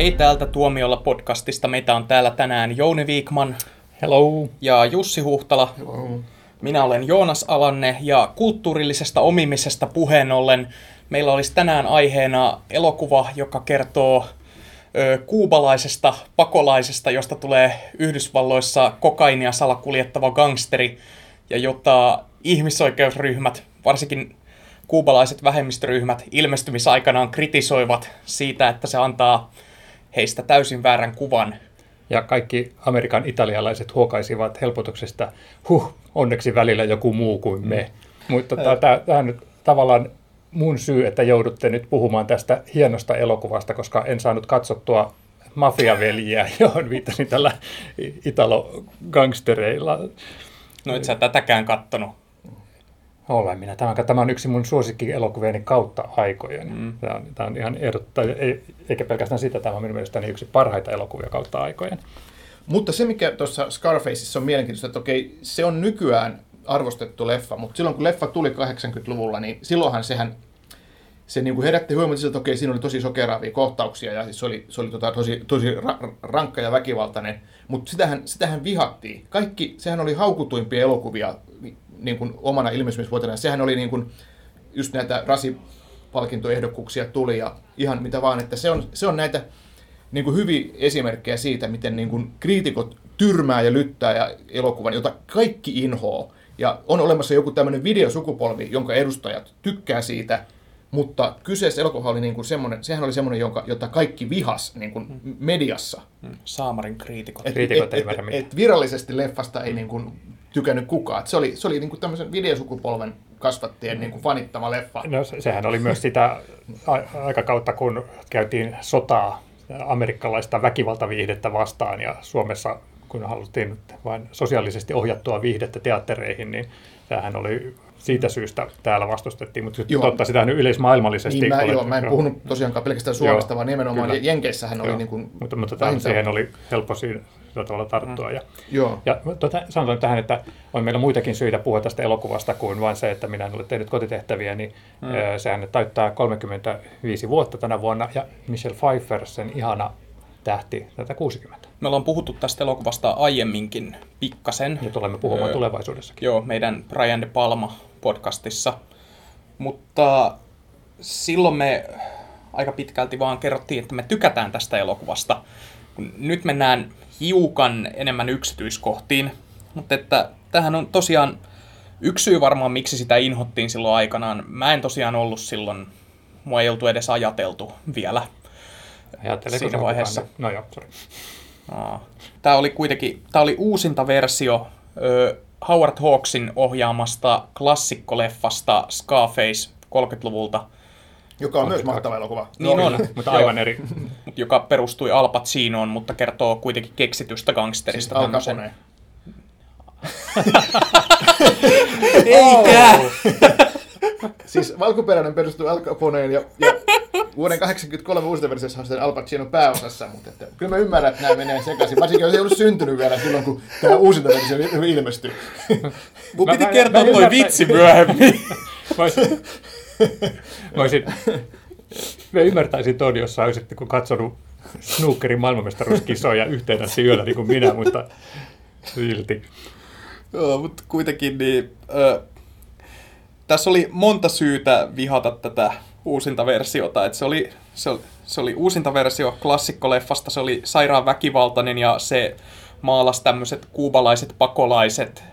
Hei täältä Tuomiolla podcastista. Meitä on täällä tänään Jouni Viikman Hello. ja Jussi Huhtala. Hello. Minä olen Joonas Alanne ja kulttuurillisesta omimisesta puheen ollen meillä olisi tänään aiheena elokuva, joka kertoo ö, kuubalaisesta pakolaisesta, josta tulee Yhdysvalloissa kokainia salakuljettava gangsteri ja jota ihmisoikeusryhmät, varsinkin kuubalaiset vähemmistöryhmät ilmestymisaikanaan kritisoivat siitä, että se antaa heistä täysin väärän kuvan. Ja kaikki Amerikan italialaiset huokaisivat helpotuksesta, huh, onneksi välillä joku muu kuin me. Mutta tämä on nyt tavallaan mun syy, että joudutte nyt puhumaan tästä hienosta elokuvasta, koska en saanut katsottua mafiaveljiä, johon viittasin tällä italo-gangstereilla. No et sä tätäkään kattonut. Olen minä. Tämä, tämä on yksi mun suosikki-elokuvieni kautta aikojen. Mm. Tämä, on, tämä on ihan ehdottaa, ei, eikä pelkästään sitä, tämä on minun mielestäni yksi parhaita elokuvia kautta aikojen. Mutta se, mikä tuossa Scarfaceissa on mielenkiintoista, että okei, se on nykyään arvostettu leffa, mutta silloin kun leffa tuli 80-luvulla, niin silloinhan sehän se niin kuin herätti huomiota että okei, siinä oli tosi sokeraavia kohtauksia ja siis se oli, se oli tota, tosi, tosi ra- rankka ja väkivaltainen, mutta sitähän, sitähän vihattiin. Kaikki, sehän oli haukutuimpia elokuvia niin kuin omana ilmestymisvuotena. Sehän oli niin kuin, just näitä rasipalkintoehdokkuuksia tuli ja ihan mitä vaan, että se on, se on näitä niin kuin hyviä esimerkkejä siitä, miten niin kuin kriitikot tyrmää ja lyttää ja elokuvan, jota kaikki inhoo. Ja on olemassa joku tämmöinen videosukupolvi, jonka edustajat tykkää siitä, mutta kyseessä elokuva oli niin kuin semmoinen, sehän oli semmoinen, jonka, jota kaikki vihas niin kuin mediassa. Mm. Saamarin kriitikot. Et, Kriitikot et, ei et, et virallisesti leffasta ei niin kuin tykännyt kukaan. Et se oli, se oli niin kuin tämmöisen videosukupolven kasvattien niin kuin fanittama leffa. No, se- sehän oli myös sitä aikakautta, kun käytiin sotaa amerikkalaista väkivaltaviihdettä vastaan ja Suomessa, kun haluttiin vain sosiaalisesti ohjattua viihdettä teattereihin, niin tämähän oli siitä syystä täällä vastustettiin, mutta Joo. totta sitä nyt yleismaailmallisesti. Niin mä, olet- joo, mä en puhunut tosiaankaan pelkästään Suomesta, Joo, vaan nimenomaan kyllä. Jenkeissähän oli Joo. niin kuin mutta, mutta vähintään- siihen oli helppo sillä tavalla tarttua. Ja, Joo. ja tota, sanotaan tähän, että on meillä muitakin syitä puhua tästä elokuvasta kuin vain se, että minä en ole tehnyt kotitehtäviä, niin mm. sehän täyttää 35 vuotta tänä vuonna, ja Michelle Pfeiffer, sen ihana tähti, tätä 60. Me ollaan puhuttu tästä elokuvasta aiemminkin pikkasen. Ja tulemme puhumaan Öö, tulevaisuudessakin. Joo, meidän Brian De Palma podcastissa. Mutta silloin me aika pitkälti vaan kerrottiin, että me tykätään tästä elokuvasta. Nyt mennään hiukan enemmän yksityiskohtiin, mutta että tähän on tosiaan yksi syy varmaan, miksi sitä inhottiin silloin aikanaan. Mä en tosiaan ollut silloin, mua ei oltu edes ajateltu vielä. Ajatteleeko siinä se vaiheessa. kukaan? No joo, sorry. Tämä oli kuitenkin, tämä oli uusinta versio Howard Hawksin ohjaamasta klassikkoleffasta Scarface 30-luvulta, Joka on myös mahtava elokuva. Niin on. Mutta aivan eri. joka perustui Al Pacinoon, mutta kertoo kuitenkin keksitystä gangsterista. Al tämmösen- Capone. Eikä! Siis alkuperäinen perustuu Al Caponeen ja, ja vuoden 83 uusista versiossa on sitten Al Pacino pääosassa, mutta että, kyllä mä ymmärrän, että nämä menee sekaisin. Varsinkin jos ei ollut syntynyt vielä silloin, kun tämä uusinta versio ilmestyi. Mun piti mä- kertoa mä toi vitsi myöhemmin. Mä olisin, mä ymmärtäisin ton, jos sä olisit kun katsonut snookerin maailmanmestaruuskisoja yhtenä yöllä niin kuin minä, mutta silti. Joo, mutta kuitenkin niin, ö, tässä oli monta syytä vihata tätä uusinta versiota. Et se, oli, se, oli, se oli uusinta versio klassikkoleffasta, se oli sairaan väkivaltainen ja se maalasi tämmöiset kuubalaiset pakolaiset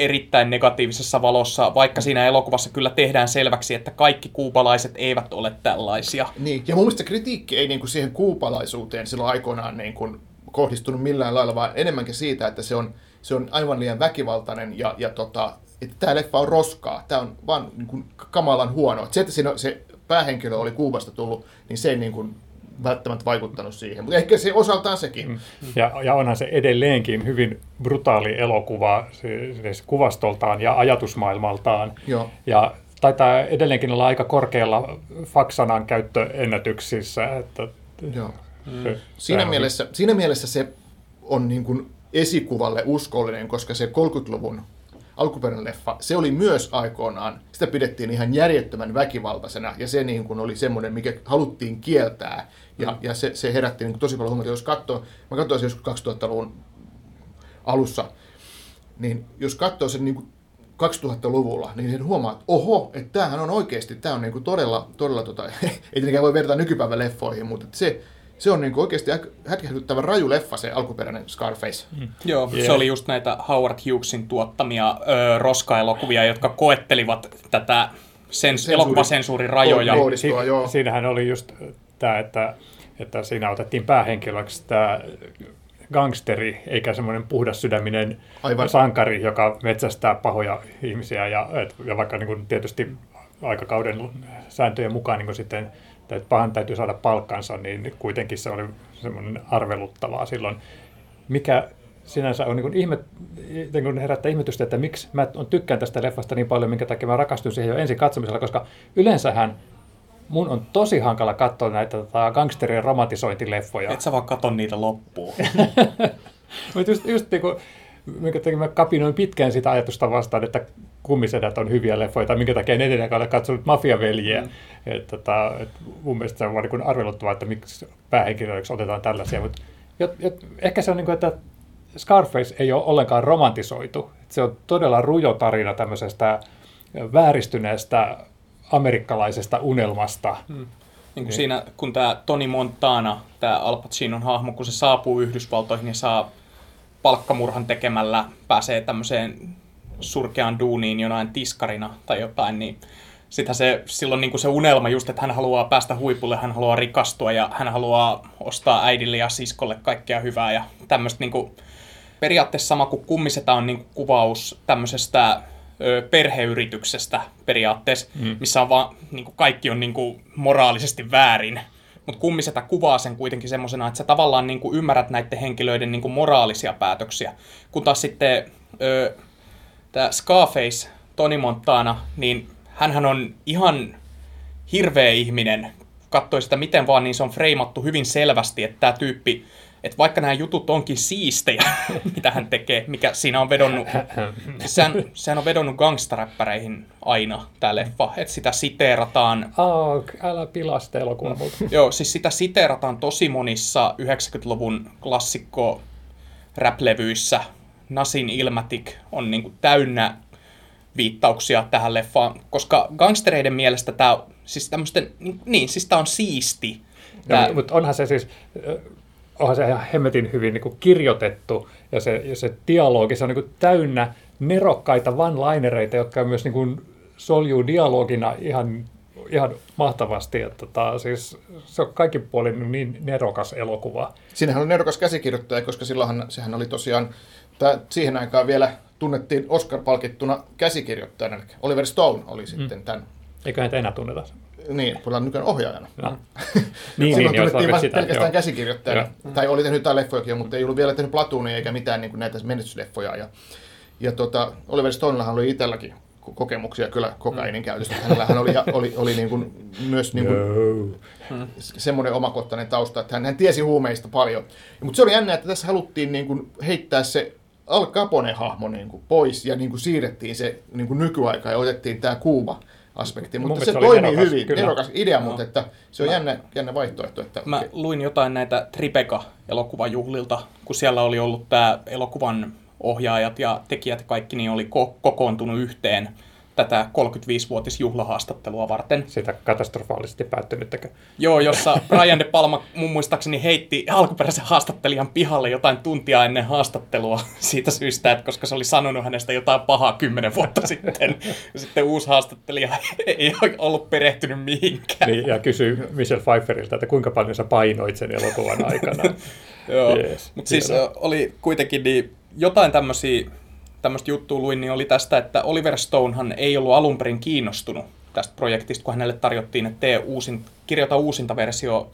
erittäin negatiivisessa valossa, vaikka siinä elokuvassa kyllä tehdään selväksi, että kaikki kuubalaiset eivät ole tällaisia. Niin, ja mun mielestä kritiikki ei niin kuin siihen kuupalaisuuteen silloin aikoinaan niin kuin kohdistunut millään lailla, vaan enemmänkin siitä, että se on, se on aivan liian väkivaltainen ja, ja tota, että tämä leffa on roskaa. Tämä on vaan niin kuin kamalan huono. Et se, että siinä se päähenkilö oli Kuubasta tullut, niin se ei niin kuin välttämättä vaikuttanut siihen. Mutta ehkä se osaltaan sekin. Ja, ja onhan se edelleenkin hyvin brutaali elokuva siis kuvastoltaan ja ajatusmaailmaltaan. Joo. Ja taitaa edelleenkin olla aika korkealla faksanan käyttöennätyksissä. Että Joo. se, Siinä, sehän on- mielessä, siinä mielessä se on niin kuin esikuvalle uskollinen, koska se 30-luvun alkuperäinen leffa, se oli myös aikoinaan, sitä pidettiin ihan järjettömän väkivaltaisena, ja se niin kuin oli semmoinen, mikä haluttiin kieltää, ja, ja se, se herätti niin kuin tosi paljon huomiota. Jos katsoo, mä katsoin joskus 2000-luvun alussa, niin jos katsoo sen niin kuin 2000-luvulla, niin sen huomaa, että oho, että tämähän on oikeasti, tämä on niin kuin todella, todella tota, ei tietenkään voi vertaa nykypäivän leffoihin, mutta se, se on niin kuin oikeasti hätkähdyttävän raju leffa, se alkuperäinen Scarface. Mm. Joo, yeah. se oli just näitä Howard Hughesin tuottamia ö, roskaelokuvia, jotka koettelivat tätä sens- elokuvasensuurin rajoja. Si-. Siinähän oli just tämä, että, että siinä otettiin päähenkilöksi tämä gangsteri, eikä semmoinen puhdas sydäminen Aivan. sankari, joka metsästää pahoja ihmisiä. Ja, et, ja vaikka niin kuin tietysti aikakauden sääntöjen mukaan niin kuin sitten että pahan täytyy saada palkkansa, niin kuitenkin se oli semmoinen arveluttavaa silloin. Mikä sinänsä on niin ihme, niin herättää ihmetystä, että miksi mä on tykkään tästä leffasta niin paljon, minkä takia mä rakastun siihen jo ensin katsomisella, koska yleensähän mun on tosi hankala katsoa näitä tota, gangsterien romantisointileffoja. Et sä vaan katso niitä loppuun. Mutta just, just niin kuin, minkä takia mä kapinoin pitkään sitä ajatusta vastaan, että kummisedät on hyviä leffoja, tai minkä takia en edelleen ole katsonut mafiaveljiä. Mm. Et, tota, et mun mielestä se on vaan niin arveluttavaa, että miksi päähenkilöiksi otetaan tällaisia. Mutta jot, jot, ehkä se on niin kuin, että Scarface ei ole ollenkaan romantisoitu. Et se on todella rujo tarina tämmöisestä vääristyneestä amerikkalaisesta unelmasta. Hmm. Niin kuin niin. siinä, kun tämä Tony Montana, tämä Al Pacinon hahmo, kun se saapuu Yhdysvaltoihin ja saa palkkamurhan tekemällä, pääsee tämmöiseen surkeaan duuniin jonain tiskarina tai jotain, niin sitä se, silloin niin kuin se unelma just, että hän haluaa päästä huipulle, hän haluaa rikastua ja hän haluaa ostaa äidille ja siskolle kaikkea hyvää ja tämmöistä niin kuin, periaatteessa sama kuin kummiseta on niin kuin kuvaus tämmöisestä ö, perheyrityksestä periaatteessa, mm. missä on vaan, niin kuin kaikki on niin kuin moraalisesti väärin. Mutta kummiseta kuvaa sen kuitenkin semmoisena, että sä tavallaan niin kuin ymmärrät näiden henkilöiden niin kuin moraalisia päätöksiä. Kun taas sitten tämä Scarface, Tony Montana, niin hän on ihan hirveä ihminen. Katsoi sitä miten vaan, niin se on freimattu hyvin selvästi, että tämä tyyppi, että vaikka nämä jutut onkin siistejä, mitä hän tekee, mikä siinä on vedonnut, sehän, sehän on vedonnut gangstaräppäreihin aina, tämä leffa, että sitä siteerataan. Oh, älä pilasta elokuva Joo, siis sitä siteerataan tosi monissa 90-luvun klassikko rap-levyissä. Nasin Ilmatic on niin kuin täynnä viittauksia tähän leffaan, koska gangstereiden mielestä tämä siis tämmöisten, niin, siis tämä on siisti. Tää... No, mutta onhan se siis, onhan se ihan hemmetin hyvin niin kuin kirjoitettu, ja se, ja se dialogi, se on niin kuin täynnä nerokkaita one-linereita, jotka myös niin kuin soljuu dialogina ihan, ihan mahtavasti. Että tota, siis se on kaikki puolin niin nerokas elokuva. Siinähän on nerokas käsikirjoittaja, koska silloinhan sehän oli tosiaan, tää, siihen aikaan vielä tunnettiin Oscar-palkittuna käsikirjoittajana. Oliver Stone oli sitten mm. tämän. Eikö häntä enää tunneta? Niin, puhutaan nykyään ohjaajana. No. niin, niin, tunnettiin vasta pelkästään joo. käsikirjoittajana. Joo. Tai oli tehnyt jotain leffojakin, mutta ei ollut vielä tehnyt Platoonia eikä mitään niin kuin näitä menestysleffoja. Ja, ja tota, Oliver Stonellahan oli itselläkin kokemuksia kyllä kokainin käytöstä. Hänellä hän oli, oli, oli niin kuin, myös niin kuin, no. semmoinen omakohtainen tausta, että hän, hän tiesi huumeista paljon. Mutta se oli jännä, että tässä haluttiin niin kuin, heittää se Al Capone-hahmo niin kuin pois ja niin kuin siirrettiin se niin kuin nykyaikaan ja otettiin tämä Kuuba aspekti, mutta se, se toimii nerokas, hyvin, kyllä. nerokas idea, no. mutta että se on mä, jännä, jännä vaihtoehto. Että, mä okay. luin jotain näitä Tribeca-elokuvajuhlilta, kun siellä oli ollut tämä elokuvan ohjaajat ja tekijät kaikki niin oli ko- kokoontunut yhteen tätä 35-vuotisjuhlahaastattelua varten. Sitä katastrofaalisesti päättynyttäkö? Joo, jossa Brian De Palma mun muistaakseni heitti alkuperäisen haastattelijan pihalle jotain tuntia ennen haastattelua siitä syystä, että koska se oli sanonut hänestä jotain pahaa kymmenen vuotta sitten. Sitten uusi haastattelija ei ollut perehtynyt mihinkään. Niin, ja kysyi Michelle Pfeifferiltä, että kuinka paljon sä painoit sen elokuvan aikana. Joo, yes, mutta siis oli kuitenkin niin jotain tämmöisiä tämmöistä juttua luin, niin oli tästä, että Oliver Stonehan ei ollut alun perin kiinnostunut tästä projektista, kun hänelle tarjottiin, että tee uusin, kirjoita uusinta versio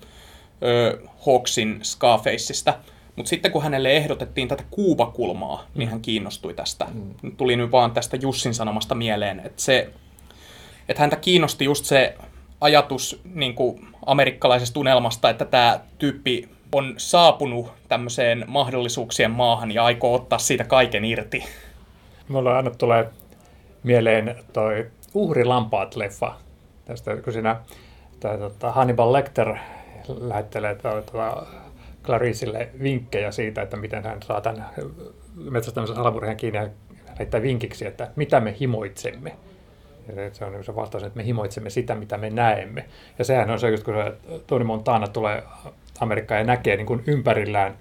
ö, Hawksin Scarfaceista. Mutta sitten kun hänelle ehdotettiin tätä kuubakulmaa, mm. niin hän kiinnostui tästä. Mm. Tuli nyt vaan tästä Jussin sanomasta mieleen, että, se, että häntä kiinnosti just se ajatus niin kuin amerikkalaisesta unelmasta, että tämä tyyppi on saapunut tämmöiseen mahdollisuuksien maahan ja aikoo ottaa siitä kaiken irti. Mulla aina tulee mieleen toi Uhrilampaat-leffa. Tästä, kun siinä tai, tota, Hannibal Lecter lähettelee tota, Claricelle vinkkejä siitä, että miten hän saa tämän metsästämisen salamurheen kiinni ja lähettää vinkiksi, että mitä me himoitsemme. Ja se on se vastaus, että me himoitsemme sitä, mitä me näemme. Ja sehän on se, just kun se Tony Montana tulee Amerikkaan ja näkee niin kuin ympärillään,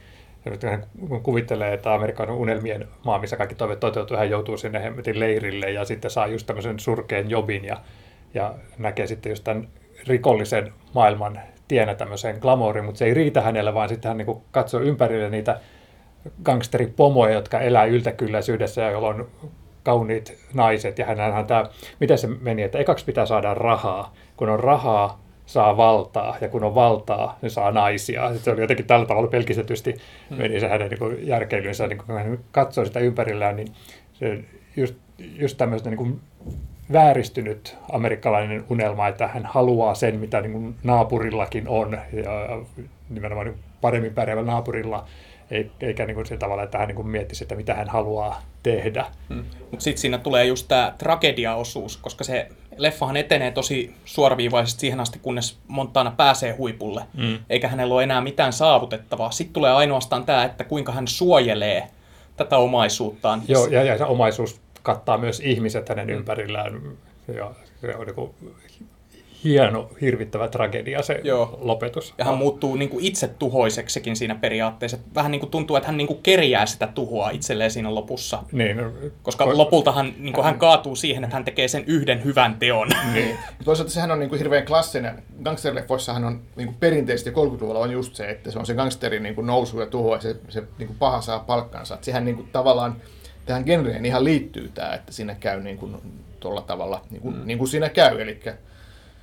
hän kuvittelee, että Amerikan unelmien maa, missä kaikki toiveet toteutuu, hän joutuu sinne hemmetin leirille ja sitten saa just tämmöisen surkeen jobin ja, ja näkee sitten just tämän rikollisen maailman tienä tämmöiseen glamouriin, mutta se ei riitä hänelle, vaan sitten hän niin katsoo ympärille niitä gangsteripomoja, jotka elää yltäkylläisyydessä ja joilla on kauniit naiset. Ja hänhän tämä, miten se meni, että ekaksi pitää saada rahaa. Kun on rahaa, saa valtaa, ja kun on valtaa, niin saa naisia. Se oli jotenkin tällä tavalla pelkistetysti hmm. meni se hänen niin järkeilynsä, niin kun hän katsoi sitä ympärillään, niin se just, just tämmöistä niin vääristynyt amerikkalainen unelma, että hän haluaa sen, mitä niin kuin naapurillakin on, ja nimenomaan niin paremmin pärjäävällä naapurilla, eikä niin kuin sillä tavalla, että hän niin kuin miettisi, että mitä hän haluaa tehdä. Hmm. Mutta sitten siinä tulee just tämä tragediaosuus, koska se leffahan etenee tosi suoraviivaisesti siihen asti, kunnes Montana pääsee huipulle, hmm. eikä hänellä ole enää mitään saavutettavaa. Sitten tulee ainoastaan tämä, että kuinka hän suojelee tätä omaisuuttaan. Joo, ja, ja se omaisuus kattaa myös ihmiset hänen mm. ympärillään. Ja se on niin hieno, hirvittävä tragedia se Joo. lopetus. Ja hän muuttuu niin kuin itse tuhoiseksikin siinä periaatteessa. Vähän niin kuin tuntuu, että hän niin kuin kerjää sitä tuhoa itselleen siinä lopussa. Niin, Koska ko- lopultahan niin kuin hän kaatuu siihen, että hän tekee sen yhden hyvän teon. Niin. Toisaalta sehän on niin kuin hirveän klassinen. Gangsterleffoissahan on niin kuin perinteisesti 30-luvulla on just se, että se on se gangsterin niin kuin nousu ja tuho ja se, se niin kuin paha saa palkkansa. Että sehän niin kuin tavallaan tähän genreen ihan liittyy tämä, että siinä käy niin kuin tuolla tavalla, niin kuin, mm. niin kuin siinä käy, eli,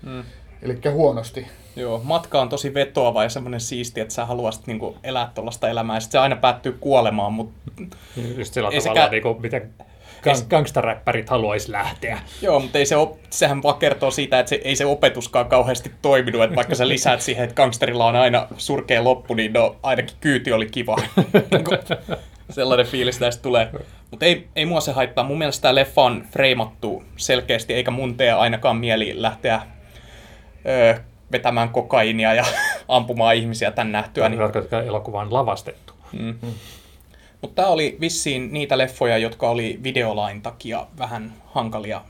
mm. eli huonosti. Joo, matka on tosi vetoava ja semmoinen siisti, että sä haluaisit niin kuin elää tuollaista elämää, ja se aina päättyy kuolemaan, mutta... Just sillä tavalla, sekä... niin kuin, miten gang- gangstaräppärit haluaisi lähteä. Joo, mutta ei se op- sehän vaan kertoo siitä, että se, ei se opetuskaan kauheasti toiminut, että vaikka sä lisäät siihen, että gangsterilla on aina surkea loppu, niin no ainakin kyyti oli kiva. Sellainen fiilis tästä tulee. Mutta ei, ei mua se haittaa. Mun mielestä tämä leffa on freimattu selkeästi, eikä mun tee ainakaan mieli lähteä öö, vetämään kokainia ja ampumaan ihmisiä tän nähtyä. Niin... elokuva on lavastettu. Mm. Mm. Mutta tämä oli vissiin niitä leffoja, jotka oli videolain takia vähän hankalia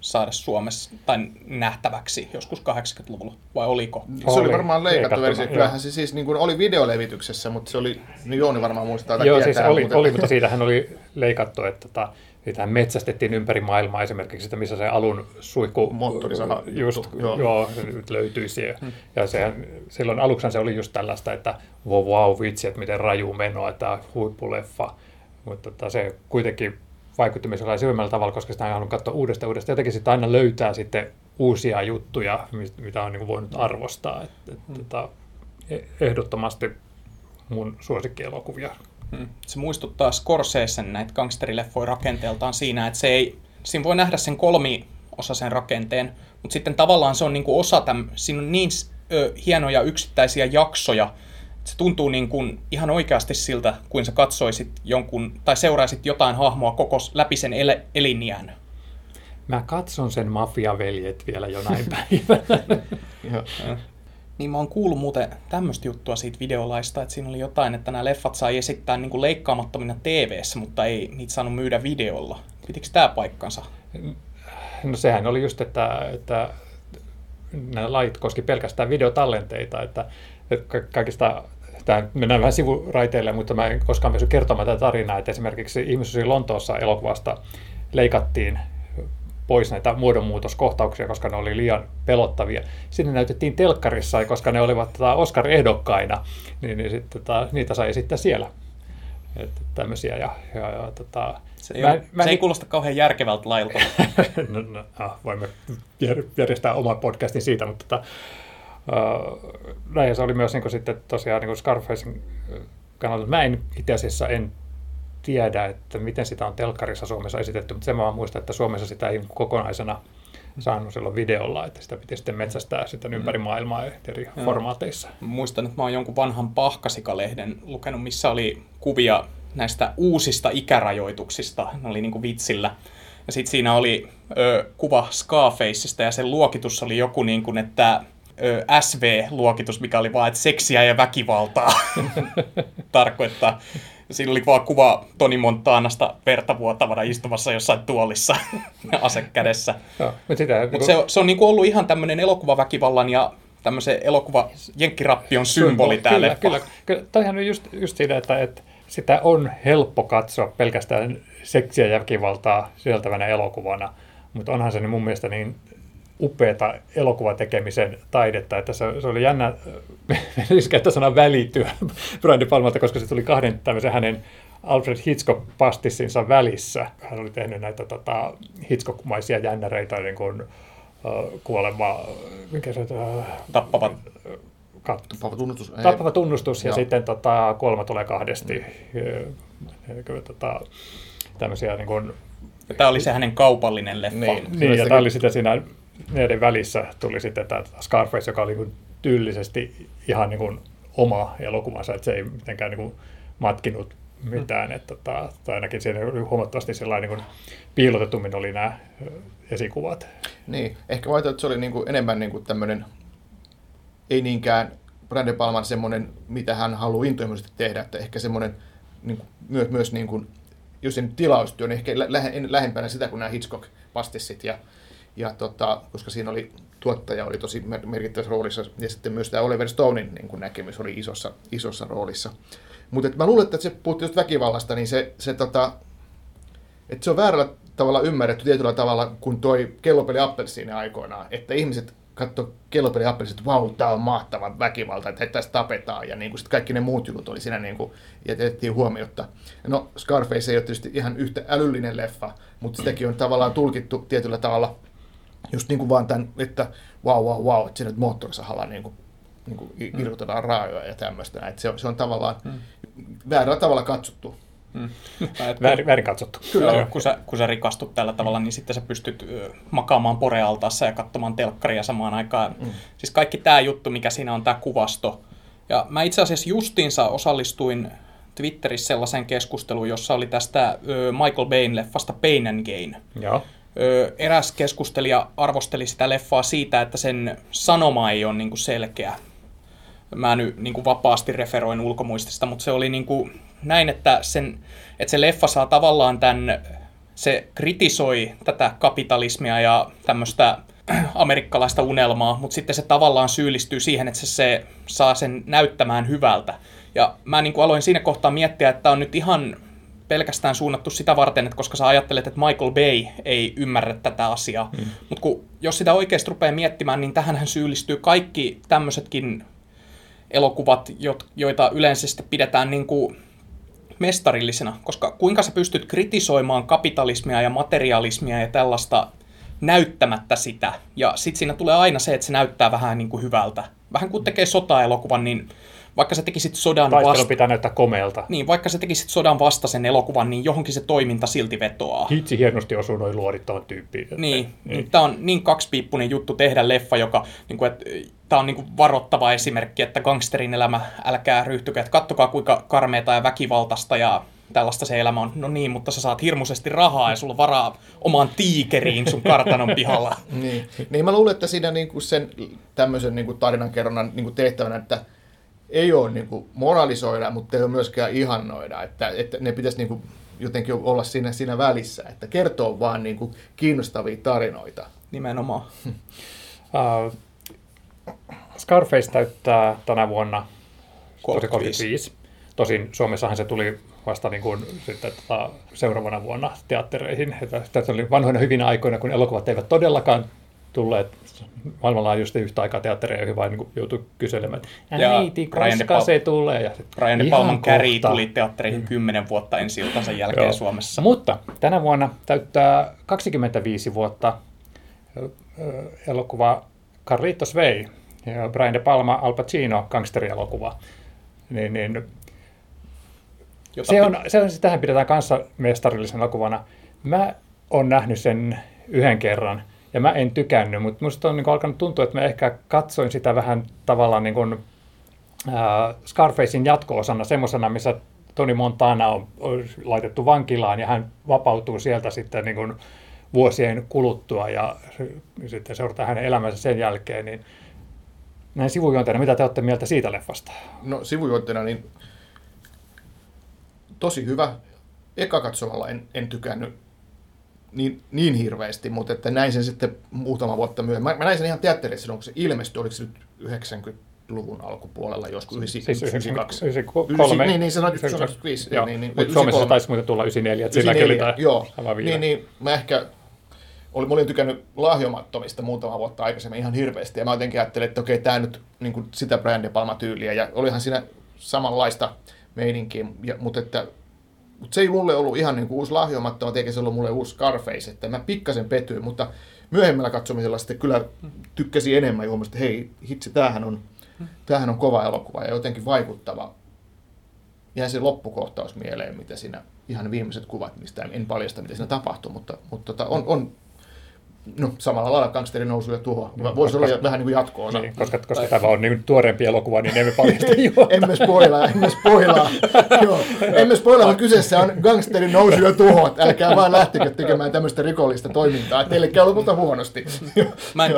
saada Suomessa tai nähtäväksi joskus 80-luvulla, vai oliko? Se oli, oli varmaan leikattu versio. Kyllähän se siis niin kuin oli videolevityksessä, mutta se oli, niin Jooni varmaan muistaa Joo, siis oli, mutta... oli, mutta siitähän oli leikattu, että tota, Niitähän metsästettiin ympäri maailmaa esimerkiksi sitä, missä se alun suihku Moottorisaha just, joo. joo. se nyt löytyi siellä. Hmm. Ja sehän, silloin aluksi se oli just tällaista, että wow, wow vitsi, että miten raju menoa, että huippuleffa. Mutta tota, se kuitenkin vaikutti myös jollain syvemmällä tavalla, koska sitä on halunnut katsoa uudestaan uudestaan. Jotenkin sitten aina löytää sitten uusia juttuja, mitä on niin voinut arvostaa. Et, et, hmm. tota, e, ehdottomasti mun suosikkielokuvia. Se muistuttaa Scorsesen näitä gangsterileffoja rakenteeltaan siinä, että se ei, siinä voi nähdä sen kolmiosaisen rakenteen, mutta sitten tavallaan se on niin kuin osa täm, siinä on niin ö, hienoja yksittäisiä jaksoja, että se tuntuu niin kuin ihan oikeasti siltä, kuin sä katsoisit jonkun, tai seuraisit jotain hahmoa koko läpi sen el- elinjään. Mä katson sen mafiaveljet vielä jonain päivänä. Niin mä oon kuullut muuten tämmöistä juttua siitä videolaista, että siinä oli jotain, että nämä leffat sai esittää niin kuin leikkaamattomina tv mutta ei niitä saanut myydä videolla. Pitikö tämä paikkansa? No sehän oli just, että, että nämä lait koski pelkästään videotallenteita, että, että kaikista Tämä mennään vähän sivuraiteille, mutta mä en koskaan pysy kertomaan tätä tarinaa, että esimerkiksi ihmisyys Lontoossa elokuvasta leikattiin pois näitä muodonmuutoskohtauksia, koska ne oli liian pelottavia. Sinne näytettiin telkkarissa, koska ne olivat tota, Oscar-ehdokkaina, niin, niin sit, tota, niitä sai sitten siellä. Että tämmöisiä. Ja, ja, ja, tota, se ei, mä, ole, mä, se ei kuulosta kauhean järkevältä lailta. no, no, ah, voimme järjestää oman podcastin siitä, mutta tota, uh, näin se oli myös niin kuin, sitten tosiaan niin Scarfacein kannalta. Mä en itse asiassa en tiedä, että miten sitä on telkkarissa Suomessa esitetty, mutta sen mä muistan, että Suomessa sitä ei kokonaisena saanut silloin videolla, että sitä piti sitten metsästää sitten mm. ympäri maailmaa eri Joo. formaateissa. Muistan, että mä oon jonkun vanhan pahkasikalehden lukenut, missä oli kuvia näistä uusista ikärajoituksista. Ne oli niin kuin vitsillä. Ja sitten siinä oli ö, kuva Scarfaceista ja sen luokitus oli joku niin kuin, että ö, SV-luokitus, mikä oli vaan, että seksiä ja väkivaltaa tarkoittaa. Siinä oli vaan kuva Toni Montanasta verta vuotavana istumassa jossain tuolissa ase kädessä. Joo, mutta niin se, se on niinku ollut ihan tämmöinen elokuvaväkivallan ja tämmöisen elokuva jenkkirappion symboli tämä kyllä, leffa. Kyllä, kyllä. Toihan on just, just siinä, että, että sitä on helppo katsoa pelkästään seksiä ja väkivaltaa sieltävänä elokuvana, mutta onhan se niin mun mielestä niin upeata elokuvatekemisen taidetta, että se, se oli jännä, käyttää sanaa välityö Brian De Palmalta, koska se tuli kahden tämmöisen hänen Alfred Hitchcock-pastissinsa välissä. Hän oli tehnyt näitä tota, Hitchcock-maisia jännäreitä, niin kuin uh, kuolema, mikä se, uh, Tappavat. kat, Tappava tunnustus. Ei. Tappava tunnustus ja Joo. sitten tota, kuolema tulee kahdesti. Mm. Tota, tämmöisiä niin kuin, Tämä oli se hänen kaupallinen leffa. Niin. niin, ja sitä- tämä oli sitten siinä näiden välissä tuli sitten tämä Scarface, joka oli niin kuin tyylisesti ihan niin kuin oma elokuvansa, että se ei mitenkään niin kuin matkinut mitään, että tota, tai ainakin siinä oli huomattavasti sellainen niin kuin piilotetummin oli nämä esikuvat. Niin, ehkä mä että se oli niinku enemmän niinku tämmöinen, ei niinkään Brian De Palman semmoinen, mitä hän haluaa intohimoisesti tehdä, että ehkä semmoinen niinku, myös, myös niinku, jos sen tilaustyö, niin ehkä lä- lähe, lähempänä sitä kuin nämä Hitchcock-pastissit, ja, ja tota, koska siinä oli tuottaja oli tosi mer- merkittävässä roolissa, ja sitten myös tämä Oliver Stonein niin kuin näkemys oli isossa, isossa roolissa. Mutta mä luulen, että se puhuttiin just väkivallasta, niin se, se tota, että se on väärällä tavalla ymmärretty tietyllä tavalla, kun toi kellopeli appelsiini aikoinaan, että ihmiset katso kellopeli appelsiini, että vau, tää on mahtava väkivalta, että tässä tapetaan, ja niin kuin sit kaikki ne muut jutut oli siinä niin kuin, jätettiin huomiota. No, Scarface ei ole tietysti ihan yhtä älyllinen leffa, mutta sitäkin on tavallaan tulkittu tietyllä tavalla just niin kuin vaan tämän, että vau, vau, vau, että siinä nyt moottorisahalla niin kuin, niin kuin irrotetaan raajoja ja tämmöistä. Että se, on, se on tavallaan väärällä tavalla katsottu. Väärin, väärin katsottu. Kyllä, Joo, kun, sä, kun sä rikastut tällä tavalla, niin sitten sä pystyt makaamaan porealtaassa ja katsomaan telkkaria samaan aikaan. Mm. Siis kaikki tämä juttu, mikä siinä on tämä kuvasto. Ja mä itse asiassa justiinsa osallistuin Twitterissä sellaiseen keskusteluun, jossa oli tästä Michael Bayn leffasta Pain and Gain. Joo. Eräs keskustelija arvosteli sitä leffaa siitä, että sen sanoma ei ole niinku selkeä. Mä nyt niinku vapaasti referoin ulkomuistista, mutta se oli niinku näin, että, sen, että se leffa saa tavallaan tämän, se kritisoi tätä kapitalismia ja tämmöistä amerikkalaista unelmaa, mutta sitten se tavallaan syyllistyy siihen, että se, se saa sen näyttämään hyvältä. Ja mä niin kuin aloin siinä kohtaa miettiä, että on nyt ihan pelkästään suunnattu sitä varten, että koska sä ajattelet, että Michael Bay ei ymmärrä tätä asiaa. Mm. Mutta jos sitä oikeasti rupeaa miettimään, niin tähän syyllistyy kaikki tämmöisetkin elokuvat, joita yleensä sitten pidetään niin kuin mestarillisena, koska kuinka sä pystyt kritisoimaan kapitalismia ja materialismia ja tällaista näyttämättä sitä. Ja sitten siinä tulee aina se, että se näyttää vähän niin kuin hyvältä. Vähän kuin tekee sota-elokuvan, niin vaikka sä tekisit sodan Taistelu vasta... pitää näyttää komeelta. Niin, vaikka sä tekisit sodan vastaisen elokuvan, niin johonkin se toiminta silti vetoaa. Hitsi hienosti osuu noin luodit tuohon tyyppiin. Niin, niin. tämä on niin kaksipiippunen juttu tehdä leffa, joka, niin kuin, että, tämä on niin kuin varoittava esimerkki, että gangsterin elämä, älkää ryhtykö, että kattokaa kuinka karmeita ja väkivaltaista ja tällaista se elämä on. No niin, mutta sä saat hirmuisesti rahaa ja sulla on varaa omaan tiikeriin sun kartanon pihalla. Niin. niin mä luulen, että siinä niinku sen tämmöisen niinku tarinankerronnan niinku tehtävänä, että ei ole niinku moralisoida, mutta ei ole myöskään ihannoida, että, että ne pitäisi niinku jotenkin olla siinä, siinä välissä, että kertoo vaan niinku kiinnostavia tarinoita. Nimenomaan. Uh, Scarface täyttää tänä vuonna 35. 35. Tosin Suomessahan se tuli vasta niin kuin sitten tota, seuraavana vuonna teattereihin. Että Tässä oli vanhoina hyvinä aikoina, kun elokuvat eivät todellakaan tulleet maailmanlaajuisesti yhtä aikaa teattereihin, vaan niin joutui kyselemään, että Ja äiti, Brian De koska Pal- se tulee. Ja sit, Brian De "Ihan Palman kohta." tuli teattereihin kymmenen vuotta ensi iltansa jälkeen Joo. Suomessa. Mutta tänä vuonna täyttää 25 vuotta elokuva Carlitos Way ja Brian De Palma Al Pacino gangsterialokuva. Niin, niin, Jota se, on, se on, sitähän pidetään kanssa mestarillisena elokuvana. Mä oon nähnyt sen yhden kerran ja mä en tykännyt, mutta musta on niin alkanut tuntua, että mä ehkä katsoin sitä vähän tavallaan niin kuin, äh, Scarfacein jatko-osana, semmoisena, missä Tony Montana on, on laitettu vankilaan ja hän vapautuu sieltä sitten niin kuin vuosien kuluttua ja sitten seurataan hänen elämänsä sen jälkeen, niin näin sivujuonteena, mitä te olette mieltä siitä leffasta? No sivujuonteena niin tosi hyvä. Eka katsomalla en, en tykännyt niin, niin hirveästi, mutta että näin sen sitten muutama vuotta myöhemmin. Mä, mä näin sen ihan teatterissa kun se ilmestyi, oliko se nyt 90-luvun alkupuolella joskus, 92. 93. Niin, niin se on 95. Joo, niin, niin, mutta Suomessa taisi muuten tulla 94, että silläkin oli tämä joo. Niin, niin, mä ehkä olin, mä olin tykännyt lahjomattomista muutama vuotta aikaisemmin ihan hirveästi, ja mä jotenkin ajattelin, että okei, tämä nyt niin kuin sitä brändipalmatyyliä, ja olihan siinä samanlaista meininkiä, ja, mutta että mutta se ei mulle ollut ihan niin kuin uusi lahjomattoma, eikä se ollut mulle uusi Scarface, että mä pikkasen petyin, mutta myöhemmällä katsomisella sitten kyllä tykkäsin enemmän ja huomasin, että hei, hitsi, tämähän on, tämähän on kova elokuva ja jotenkin vaikuttava. Jäi se loppukohtaus mieleen, mitä siinä ihan viimeiset kuvat, mistä en paljasta, mitä siinä tapahtui, mutta, mutta tota, on, on No, samalla lailla gangsterin nousu ja tuho. No, Voisi koska- olla vähän niin kuin jatko-osa. Niin, koska, koska tämä on niin tuoreempi elokuva, niin emme paljasta emme spoilaa, emme spoilaa. Joo, emme spoilaa, mutta kyseessä on gangsterin nousu ja tuhot. Älkää vaan lähtikö tekemään tämmöistä rikollista toimintaa. Teille käy lopulta huonosti. Mä en,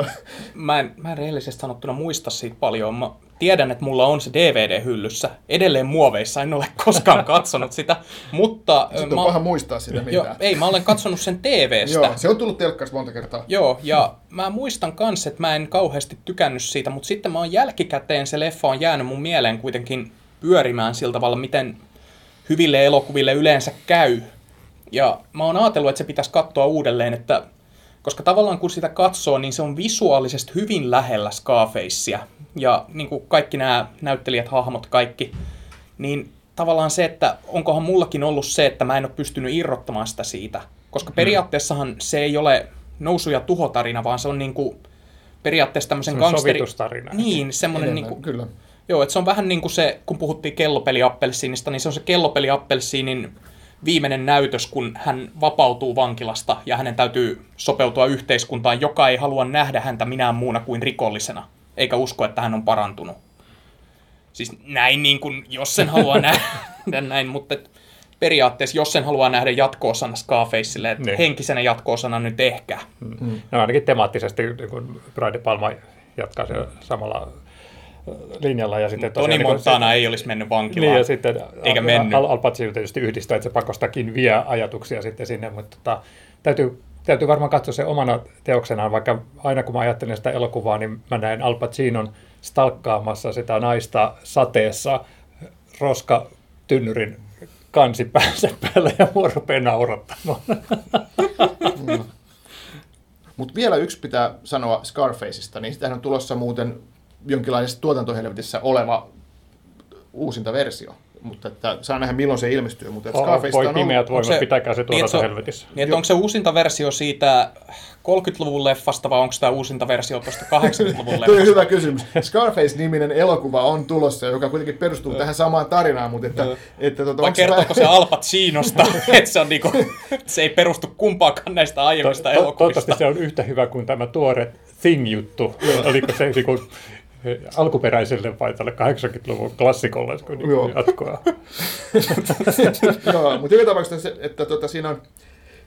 mä, en, mä en rehellisesti sanottuna muista siitä paljon. Mä tiedän, että mulla on se DVD-hyllyssä. Edelleen muoveissa, en ole koskaan katsonut sitä. Mutta Sitten mä, on paha muistaa sitä jo, mitään. ei, mä olen katsonut sen TVstä. Joo, se on tullut telkkarista monta kertaa. Joo, ja mä muistan kans, että mä en kauheasti tykännyt siitä, mutta sitten mä oon jälkikäteen, se leffa on jäänyt mun mieleen kuitenkin pyörimään sillä tavalla, miten hyville elokuville yleensä käy. Ja mä oon ajatellut, että se pitäisi katsoa uudelleen, että koska tavallaan kun sitä katsoo, niin se on visuaalisesti hyvin lähellä Scarfacea. Ja niin kuin kaikki nämä näyttelijät, hahmot, kaikki, niin tavallaan se, että onkohan mullakin ollut se, että mä en ole pystynyt irrottamaan sitä siitä. Koska periaatteessahan se ei ole nousu- ja tuhotarina, vaan se on niin kuin periaatteessa tämmöisen Se on gangsteri... sovitustarina. Niin, semmoinen niin kuin, Kyllä. Joo, että se on vähän niin kuin se, kun puhuttiin kellopeliappelsiinista, niin se on se kellopeliappelsiinin viimeinen näytös, kun hän vapautuu vankilasta ja hänen täytyy sopeutua yhteiskuntaan, joka ei halua nähdä häntä minään muuna kuin rikollisena, eikä usko, että hän on parantunut. Siis näin niin kuin, jos sen haluaa nähdä näin, mutta et periaatteessa, jos sen haluaa nähdä jatko-osana Scarfacelle, että Niin. henkisenä jatko-osana nyt ehkä. No ainakin temaattisesti, niin kun Brian De Palma jatkaa se samalla linjalla. Ja sitten Toni tosiaan niin Montana ei olisi mennyt vankilaan. Niin, ja sitten Eikä mennyt. Al, Al Pacino tietysti yhdistää, että se pakostakin vie ajatuksia sitten sinne, mutta tota, täytyy, täytyy varmaan katsoa se omana teoksenaan, vaikka aina kun mä ajattelen sitä elokuvaa, niin mä näen Al Pacinon stalkkaamassa sitä naista sateessa roska tynnyrin kansi päänsä päällä ja mua rupeaa naurattamaan. Mutta vielä yksi pitää sanoa Scarfaceista, niin sitähän on tulossa muuten jonkinlaisessa tuotantohelvetissä oleva uusinta versio. Mutta että saa nähdä milloin se ilmestyy. Mutta että Scarfaceista Voi on ollut- pimeät voimat, se- pitäkää se niin, tuotanto että se on- helvetissä. Niin, että onko se uusinta versio siitä 30-luvun leffasta vai onko tämä uusinta versio tuosta 80-luvun Tuo on leffasta? hyvä kysymys. Scarface-niminen elokuva on tulossa, joka kuitenkin perustuu tähän samaan tarinaan, mutta että, että tota, Vai onko se kertooko se Al Pacinosta, että se, on niinku, se ei perustu kumpaakaan näistä aiemmista To- to- elokuvista? Toivottavasti se on yhtä hyvä kuin tämä tuore Thing-juttu. Oliko se niin kuin, eh, alkuperäiselle vai tälle 80-luvun klassikolle kun niin Joo. jatkoa? Joo, mutta joka tapauksessa se, että tota, siinä on,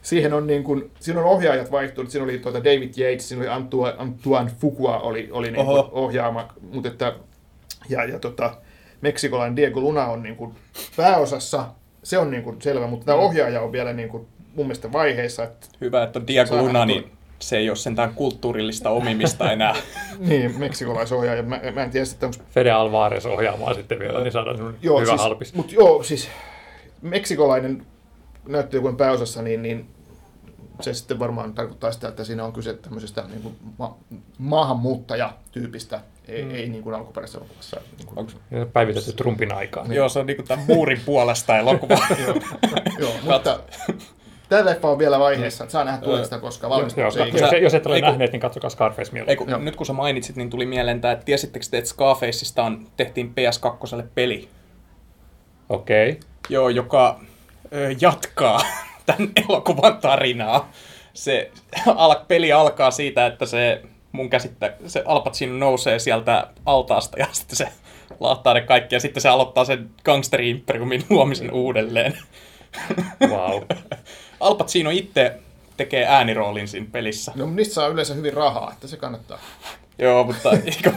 siihen on, niin kuin, siinä on ohjaajat vaihtunut. Siinä oli tuota David Yates, siinä oli Antoine, Antoine Fuqua oli, oli niin kuin ohjaama, mutta että, ja, ja tota, meksikolainen Diego Luna on niin kuin pääosassa, se on niin kuin selvä, mutta tämä ohjaaja on vielä niin kuin mun mielestä vaiheessa, että Hyvä, että on Diego Luna, niin se ei ole sentään kulttuurillista omimista enää. niin, meksikolaisohjaaja, mä, mä en tiedä sitten onko Fede Alvarez ohjaamaan sitten vielä, niin saadaan semmoinen Joo, hyvä siis, halpis. Mutta joo, siis meksikolainen näyttelijä kuin pääosassa, niin, niin se sitten varmaan tarkoittaa sitä, että siinä on kyse tämmöisestä niin kuin ma- maahanmuuttajatyypistä, ei, mm. ei niin kuin alkuperäisessä elokuvassa. Niin kuin, Ja Päivitetty Trumpin aikaan. Joo, se on niinku tämän muurin puolesta elokuva. joo, mutta tämä leffa on vielä vaiheessa, että saa nähdä tulee sitä koskaan ei, jos, jos et ole Ei kun- nähneet, niin katsokaa Scarface kun, nyt kun sä mainitsit, niin tuli mieleen tämä, että tiesittekö te, että Scarfaceista on, tehtiin PS2 peli, Okei. Okay. joo, joka ö, jatkaa tämän elokuvan tarinaa. Se al, peli alkaa siitä, että se mun käsittä, se Al Pacino nousee sieltä altaasta ja sitten se laattaa ne kaikki ja sitten se aloittaa sen gangsteri-imperiumin luomisen uudelleen. Wow. Al Pacino itse tekee ääniroolin siinä pelissä. No niistä saa yleensä hyvin rahaa, että se kannattaa. Joo, mutta eikö,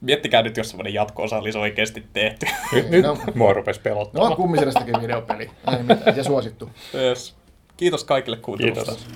miettikää nyt, jos semmoinen jatko-osa olisi oikeasti tehty. Nyt, nyt No. mua rupesi No pelottamaan. kummiselästäkin videopeli. Ei mitään. Ja suosittu. Yes. Kiitos kaikille kuuntelusta. Kiitos.